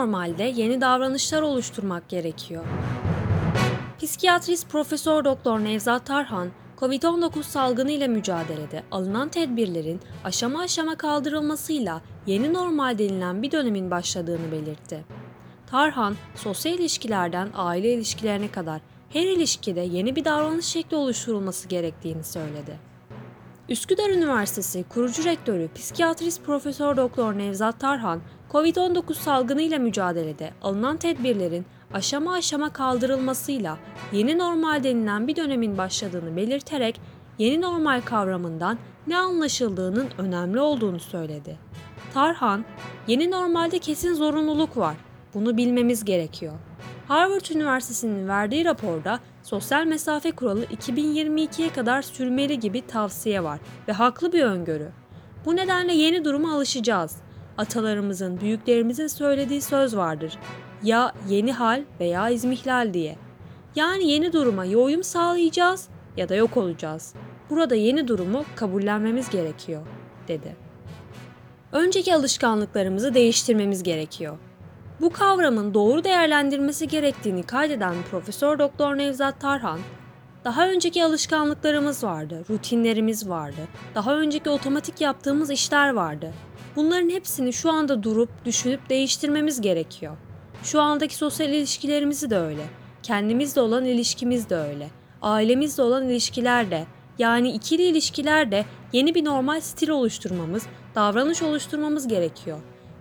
normalde yeni davranışlar oluşturmak gerekiyor. Psikiyatrist Profesör Doktor Nevzat Tarhan, COVID-19 salgını ile mücadelede alınan tedbirlerin aşama aşama kaldırılmasıyla yeni normal denilen bir dönemin başladığını belirtti. Tarhan, sosyal ilişkilerden aile ilişkilerine kadar her ilişkide yeni bir davranış şekli oluşturulması gerektiğini söyledi. Üsküdar Üniversitesi kurucu rektörü psikiyatrist Profesör Doktor Nevzat Tarhan, COVID-19 salgını ile mücadelede alınan tedbirlerin aşama aşama kaldırılmasıyla yeni normal denilen bir dönemin başladığını belirterek yeni normal kavramından ne anlaşıldığının önemli olduğunu söyledi. Tarhan, yeni normalde kesin zorunluluk var. Bunu bilmemiz gerekiyor. Harvard Üniversitesi'nin verdiği raporda sosyal mesafe kuralı 2022'ye kadar sürmeli gibi tavsiye var ve haklı bir öngörü. Bu nedenle yeni duruma alışacağız. Atalarımızın, büyüklerimizin söylediği söz vardır. Ya yeni hal veya izmihlal diye. Yani yeni duruma ya uyum sağlayacağız ya da yok olacağız. Burada yeni durumu kabullenmemiz gerekiyor, dedi. Önceki alışkanlıklarımızı değiştirmemiz gerekiyor. Bu kavramın doğru değerlendirmesi gerektiğini kaydeden Profesör Doktor Nevzat Tarhan, daha önceki alışkanlıklarımız vardı, rutinlerimiz vardı, daha önceki otomatik yaptığımız işler vardı. Bunların hepsini şu anda durup düşünüp değiştirmemiz gerekiyor. Şu andaki sosyal ilişkilerimizi de öyle. Kendimizle olan ilişkimiz de öyle. Ailemizle olan ilişkiler de, yani ikili ilişkiler de yeni bir normal stil oluşturmamız, davranış oluşturmamız gerekiyor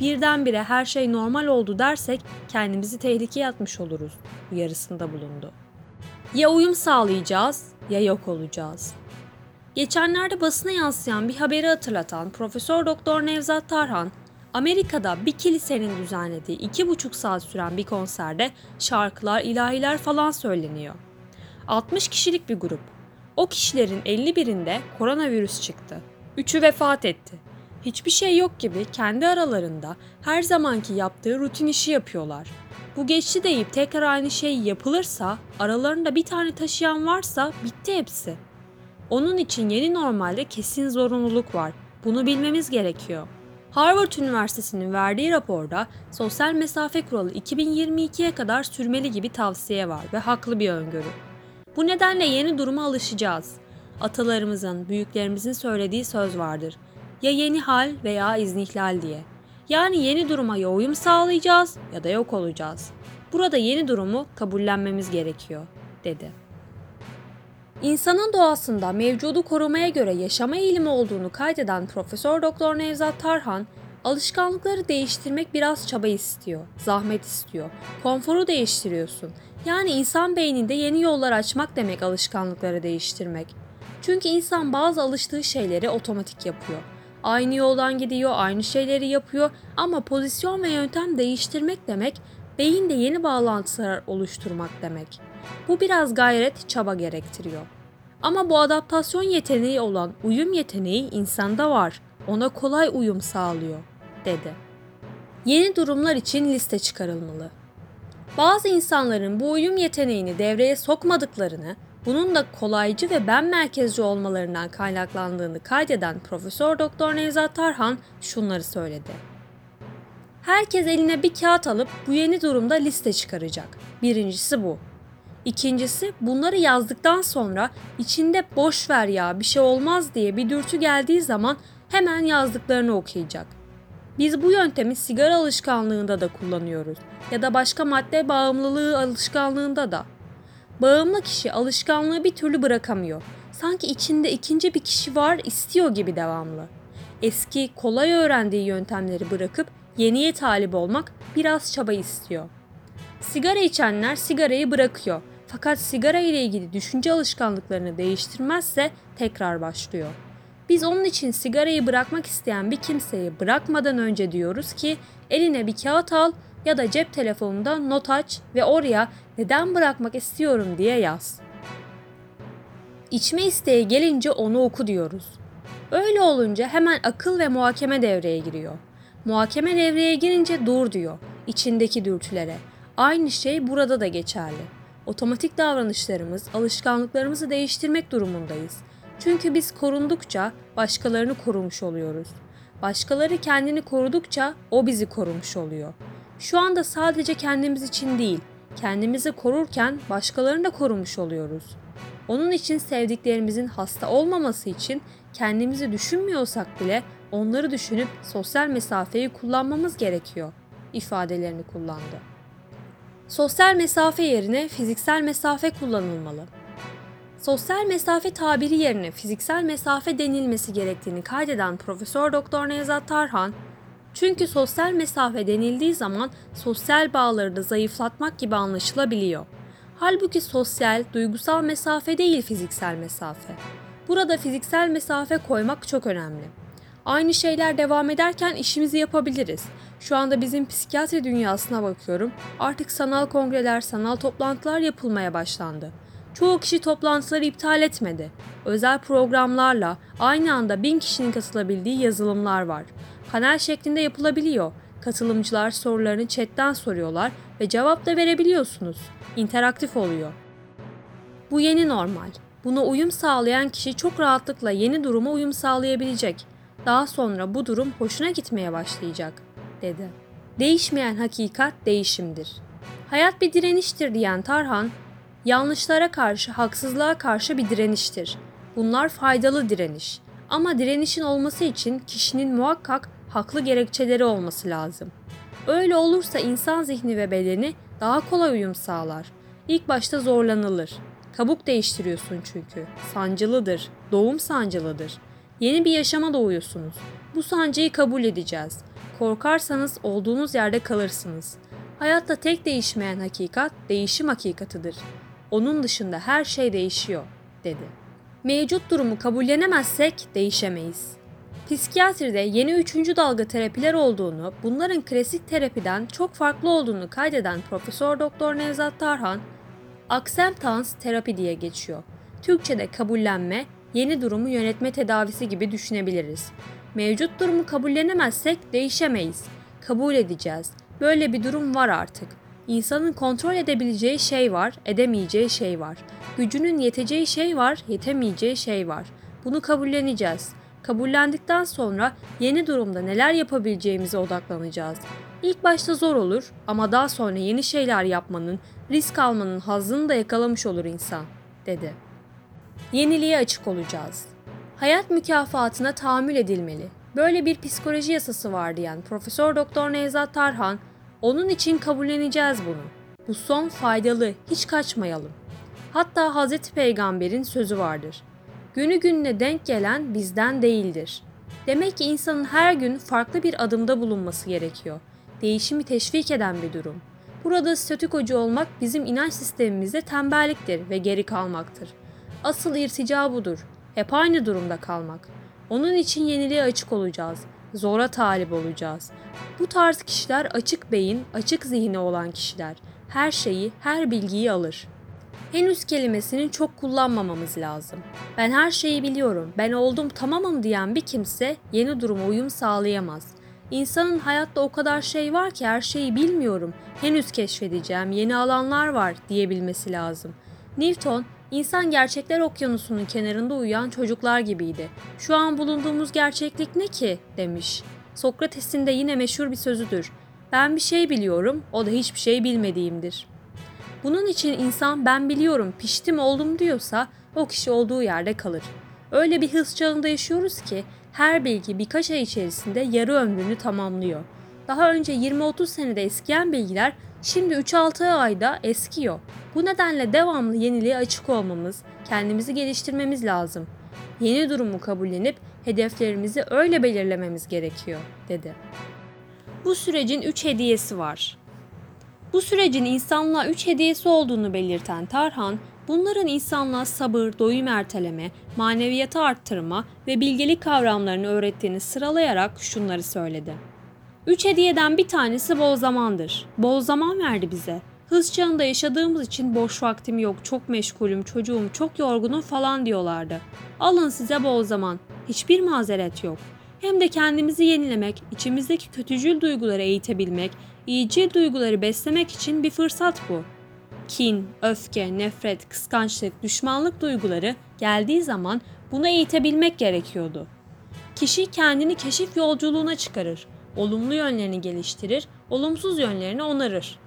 birdenbire her şey normal oldu dersek kendimizi tehlikeye atmış oluruz uyarısında bulundu. Ya uyum sağlayacağız ya yok olacağız. Geçenlerde basına yansıyan bir haberi hatırlatan Profesör Doktor Nevzat Tarhan, Amerika'da bir kilisenin düzenlediği iki buçuk saat süren bir konserde şarkılar, ilahiler falan söyleniyor. 60 kişilik bir grup. O kişilerin 51'inde koronavirüs çıktı. Üçü vefat etti. Hiçbir şey yok gibi kendi aralarında her zamanki yaptığı rutin işi yapıyorlar. Bu geçti deyip tekrar aynı şey yapılırsa, aralarında bir tane taşıyan varsa bitti hepsi. Onun için yeni normalde kesin zorunluluk var. Bunu bilmemiz gerekiyor. Harvard Üniversitesi'nin verdiği raporda sosyal mesafe kuralı 2022'ye kadar sürmeli gibi tavsiye var ve haklı bir öngörü. Bu nedenle yeni duruma alışacağız. Atalarımızın, büyüklerimizin söylediği söz vardır ya yeni hal veya iznihlal diye. Yani yeni duruma ya uyum sağlayacağız ya da yok olacağız. Burada yeni durumu kabullenmemiz gerekiyor, dedi. İnsanın doğasında mevcudu korumaya göre yaşama eğilimi olduğunu kaydeden Profesör Doktor Nevzat Tarhan, alışkanlıkları değiştirmek biraz çaba istiyor, zahmet istiyor. Konforu değiştiriyorsun. Yani insan beyninde yeni yollar açmak demek alışkanlıkları değiştirmek. Çünkü insan bazı alıştığı şeyleri otomatik yapıyor. Aynı yoldan gidiyor, aynı şeyleri yapıyor ama pozisyon ve yöntem değiştirmek demek beyinde yeni bağlantılar oluşturmak demek. Bu biraz gayret, çaba gerektiriyor. Ama bu adaptasyon yeteneği olan uyum yeteneği insanda var. Ona kolay uyum sağlıyor, dedi. Yeni durumlar için liste çıkarılmalı. Bazı insanların bu uyum yeteneğini devreye sokmadıklarını bunun da kolaycı ve ben merkezci olmalarından kaynaklandığını kaydeden Profesör Doktor Nevzat Tarhan şunları söyledi. Herkes eline bir kağıt alıp bu yeni durumda liste çıkaracak. Birincisi bu. İkincisi bunları yazdıktan sonra içinde boş ver ya bir şey olmaz diye bir dürtü geldiği zaman hemen yazdıklarını okuyacak. Biz bu yöntemi sigara alışkanlığında da kullanıyoruz ya da başka madde bağımlılığı alışkanlığında da. Bağımlı kişi alışkanlığı bir türlü bırakamıyor. Sanki içinde ikinci bir kişi var istiyor gibi devamlı. Eski, kolay öğrendiği yöntemleri bırakıp yeniye talip olmak biraz çaba istiyor. Sigara içenler sigarayı bırakıyor. Fakat sigara ile ilgili düşünce alışkanlıklarını değiştirmezse tekrar başlıyor. Biz onun için sigarayı bırakmak isteyen bir kimseyi bırakmadan önce diyoruz ki eline bir kağıt al ya da cep telefonunda not aç ve oraya neden bırakmak istiyorum diye yaz. İçme isteği gelince onu oku diyoruz. Öyle olunca hemen akıl ve muhakeme devreye giriyor. Muhakeme devreye girince dur diyor içindeki dürtülere. Aynı şey burada da geçerli. Otomatik davranışlarımız, alışkanlıklarımızı değiştirmek durumundayız. Çünkü biz korundukça başkalarını korumuş oluyoruz. Başkaları kendini korudukça o bizi korumuş oluyor. Şu anda sadece kendimiz için değil, kendimizi korurken başkalarını da korumuş oluyoruz. Onun için sevdiklerimizin hasta olmaması için kendimizi düşünmüyorsak bile onları düşünüp sosyal mesafeyi kullanmamız gerekiyor ifadelerini kullandı. Sosyal mesafe yerine fiziksel mesafe kullanılmalı. Sosyal mesafe tabiri yerine fiziksel mesafe denilmesi gerektiğini kaydeden Profesör Doktor Nevzat Tarhan, çünkü sosyal mesafe denildiği zaman sosyal bağları da zayıflatmak gibi anlaşılabiliyor. Halbuki sosyal, duygusal mesafe değil fiziksel mesafe. Burada fiziksel mesafe koymak çok önemli. Aynı şeyler devam ederken işimizi yapabiliriz. Şu anda bizim psikiyatri dünyasına bakıyorum. Artık sanal kongreler, sanal toplantılar yapılmaya başlandı. Çoğu kişi toplantıları iptal etmedi. Özel programlarla aynı anda bin kişinin katılabildiği yazılımlar var. Panel şeklinde yapılabiliyor. Katılımcılar sorularını chatten soruyorlar ve cevap da verebiliyorsunuz. İnteraktif oluyor. Bu yeni normal. Buna uyum sağlayan kişi çok rahatlıkla yeni duruma uyum sağlayabilecek. Daha sonra bu durum hoşuna gitmeye başlayacak, dedi. Değişmeyen hakikat değişimdir. Hayat bir direniştir diyen Tarhan, yanlışlara karşı, haksızlığa karşı bir direniştir. Bunlar faydalı direniş. Ama direnişin olması için kişinin muhakkak haklı gerekçeleri olması lazım. Öyle olursa insan zihni ve bedeni daha kolay uyum sağlar. İlk başta zorlanılır. Kabuk değiştiriyorsun çünkü. Sancılıdır. Doğum sancılıdır. Yeni bir yaşama doğuyorsunuz. Bu sancıyı kabul edeceğiz. Korkarsanız olduğunuz yerde kalırsınız. Hayatta tek değişmeyen hakikat değişim hakikatıdır. Onun dışında her şey değişiyor, dedi. Mevcut durumu kabullenemezsek değişemeyiz. Psikiyatride yeni üçüncü dalga terapiler olduğunu, bunların klasik terapiden çok farklı olduğunu kaydeden Profesör Doktor Nevzat Tarhan, Acceptance terapi diye geçiyor. Türkçe'de kabullenme, yeni durumu yönetme tedavisi gibi düşünebiliriz. Mevcut durumu kabullenemezsek değişemeyiz. Kabul edeceğiz. Böyle bir durum var artık. İnsanın kontrol edebileceği şey var, edemeyeceği şey var. Gücünün yeteceği şey var, yetemeyeceği şey var. Bunu kabulleneceğiz. Kabullendikten sonra yeni durumda neler yapabileceğimize odaklanacağız. İlk başta zor olur ama daha sonra yeni şeyler yapmanın, risk almanın hazzını da yakalamış olur insan, dedi. Yeniliğe açık olacağız. Hayat mükafatına tahammül edilmeli. Böyle bir psikoloji yasası var diyen Profesör Doktor Nevzat Tarhan, onun için kabulleneceğiz bunu. Bu son faydalı, hiç kaçmayalım. Hatta Hazreti Peygamber'in sözü vardır. Günü gününe denk gelen bizden değildir. Demek ki insanın her gün farklı bir adımda bulunması gerekiyor. Değişimi teşvik eden bir durum. Burada statükocu olmak bizim inanç sistemimizde tembelliktir ve geri kalmaktır. Asıl irtica budur. Hep aynı durumda kalmak. Onun için yeniliğe açık olacağız. Zora talip olacağız. Bu tarz kişiler açık beyin, açık zihni olan kişiler. Her şeyi, her bilgiyi alır. Henüz kelimesini çok kullanmamamız lazım. Ben her şeyi biliyorum, ben oldum tamamım diyen bir kimse yeni duruma uyum sağlayamaz. İnsanın hayatta o kadar şey var ki her şeyi bilmiyorum, henüz keşfedeceğim, yeni alanlar var diyebilmesi lazım. Newton, insan gerçekler okyanusunun kenarında uyuyan çocuklar gibiydi. Şu an bulunduğumuz gerçeklik ne ki demiş. Sokrates'in de yine meşhur bir sözüdür. Ben bir şey biliyorum, o da hiçbir şey bilmediğimdir. Bunun için insan ben biliyorum, piştim oldum diyorsa o kişi olduğu yerde kalır. Öyle bir hız çağında yaşıyoruz ki her bilgi birkaç ay içerisinde yarı ömrünü tamamlıyor. Daha önce 20-30 senede eskiyen bilgiler şimdi 3-6 ayda eskiyor. Bu nedenle devamlı yeniliğe açık olmamız, kendimizi geliştirmemiz lazım. Yeni durumu kabullenip hedeflerimizi öyle belirlememiz gerekiyor, dedi. Bu sürecin 3 hediyesi var. Bu sürecin insanlığa 3 hediyesi olduğunu belirten Tarhan, bunların insanlığa sabır, doyum erteleme, maneviyatı arttırma ve bilgelik kavramlarını öğrettiğini sıralayarak şunları söyledi. Üç hediyeden bir tanesi bol zamandır. Bol zaman verdi bize. Hız çağında yaşadığımız için boş vaktim yok, çok meşgulüm, çocuğum, çok yorgunum falan diyorlardı. Alın size bol zaman. Hiçbir mazeret yok. Hem de kendimizi yenilemek, içimizdeki kötücül duyguları eğitebilmek, iyicil duyguları beslemek için bir fırsat bu. Kin, öfke, nefret, kıskançlık, düşmanlık duyguları geldiği zaman bunu eğitebilmek gerekiyordu. Kişi kendini keşif yolculuğuna çıkarır. Olumlu yönlerini geliştirir, olumsuz yönlerini onarır.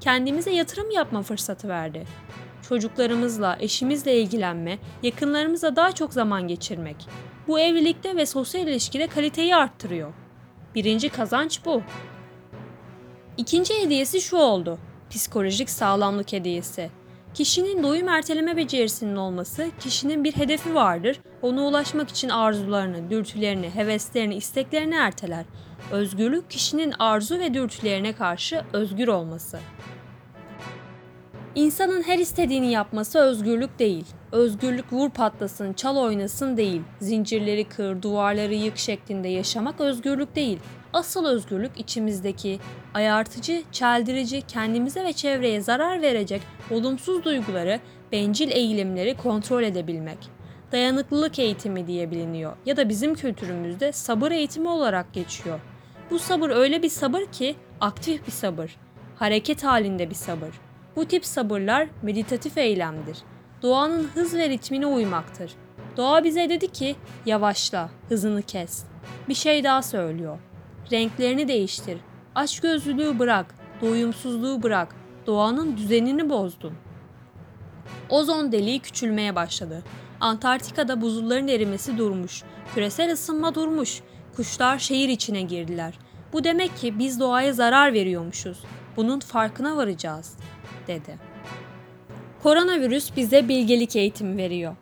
Kendimize yatırım yapma fırsatı verdi. Çocuklarımızla, eşimizle ilgilenme, yakınlarımızla daha çok zaman geçirmek. Bu evlilikte ve sosyal ilişkide kaliteyi arttırıyor. Birinci kazanç bu. İkinci hediyesi şu oldu. Psikolojik sağlamlık hediyesi. Kişinin doyum erteleme becerisinin olması, kişinin bir hedefi vardır, ona ulaşmak için arzularını, dürtülerini, heveslerini, isteklerini erteler. Özgürlük kişinin arzu ve dürtülerine karşı özgür olması. İnsanın her istediğini yapması özgürlük değil. Özgürlük vur patlasın, çal oynasın değil. Zincirleri kır, duvarları yık şeklinde yaşamak özgürlük değil. Asıl özgürlük içimizdeki ayartıcı, çeldirici, kendimize ve çevreye zarar verecek olumsuz duyguları, bencil eğilimleri kontrol edebilmek. Dayanıklılık eğitimi diye biliniyor ya da bizim kültürümüzde sabır eğitimi olarak geçiyor. Bu sabır öyle bir sabır ki aktif bir sabır, hareket halinde bir sabır. Bu tip sabırlar meditatif eylemdir. Doğanın hız ve ritmine uymaktır. Doğa bize dedi ki yavaşla, hızını kes. Bir şey daha söylüyor. Renklerini değiştir. Açgözlülüğü bırak, doyumsuzluğu bırak. Doğanın düzenini bozdun. Ozon deliği küçülmeye başladı. Antarktika'da buzulların erimesi durmuş. Küresel ısınma durmuş. Kuşlar şehir içine girdiler. Bu demek ki biz doğaya zarar veriyormuşuz. Bunun farkına varacağız, dedi. Koronavirüs bize bilgelik eğitimi veriyor.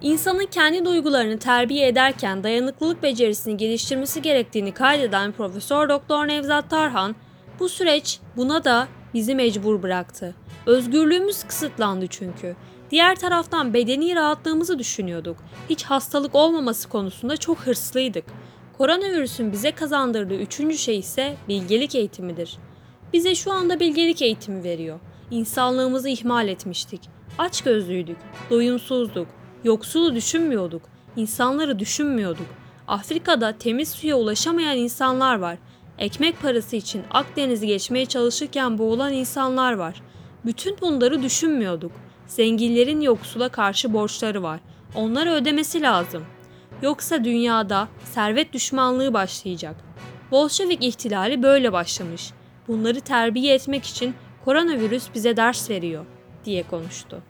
İnsanın kendi duygularını terbiye ederken dayanıklılık becerisini geliştirmesi gerektiğini kaydeden Profesör Doktor Nevzat Tarhan, bu süreç buna da bizi mecbur bıraktı. Özgürlüğümüz kısıtlandı çünkü. Diğer taraftan bedeni rahatlığımızı düşünüyorduk. Hiç hastalık olmaması konusunda çok hırslıydık. Koronavirüsün bize kazandırdığı üçüncü şey ise bilgelik eğitimidir. Bize şu anda bilgelik eğitimi veriyor. İnsanlığımızı ihmal etmiştik. Açgözlüydük, doyumsuzduk, yoksulu düşünmüyorduk, insanları düşünmüyorduk. Afrika'da temiz suya ulaşamayan insanlar var. Ekmek parası için Akdeniz'i geçmeye çalışırken boğulan insanlar var. Bütün bunları düşünmüyorduk. Zenginlerin yoksula karşı borçları var. Onları ödemesi lazım. Yoksa dünyada servet düşmanlığı başlayacak. Bolşevik ihtilali böyle başlamış. Bunları terbiye etmek için koronavirüs bize ders veriyor diye konuştu.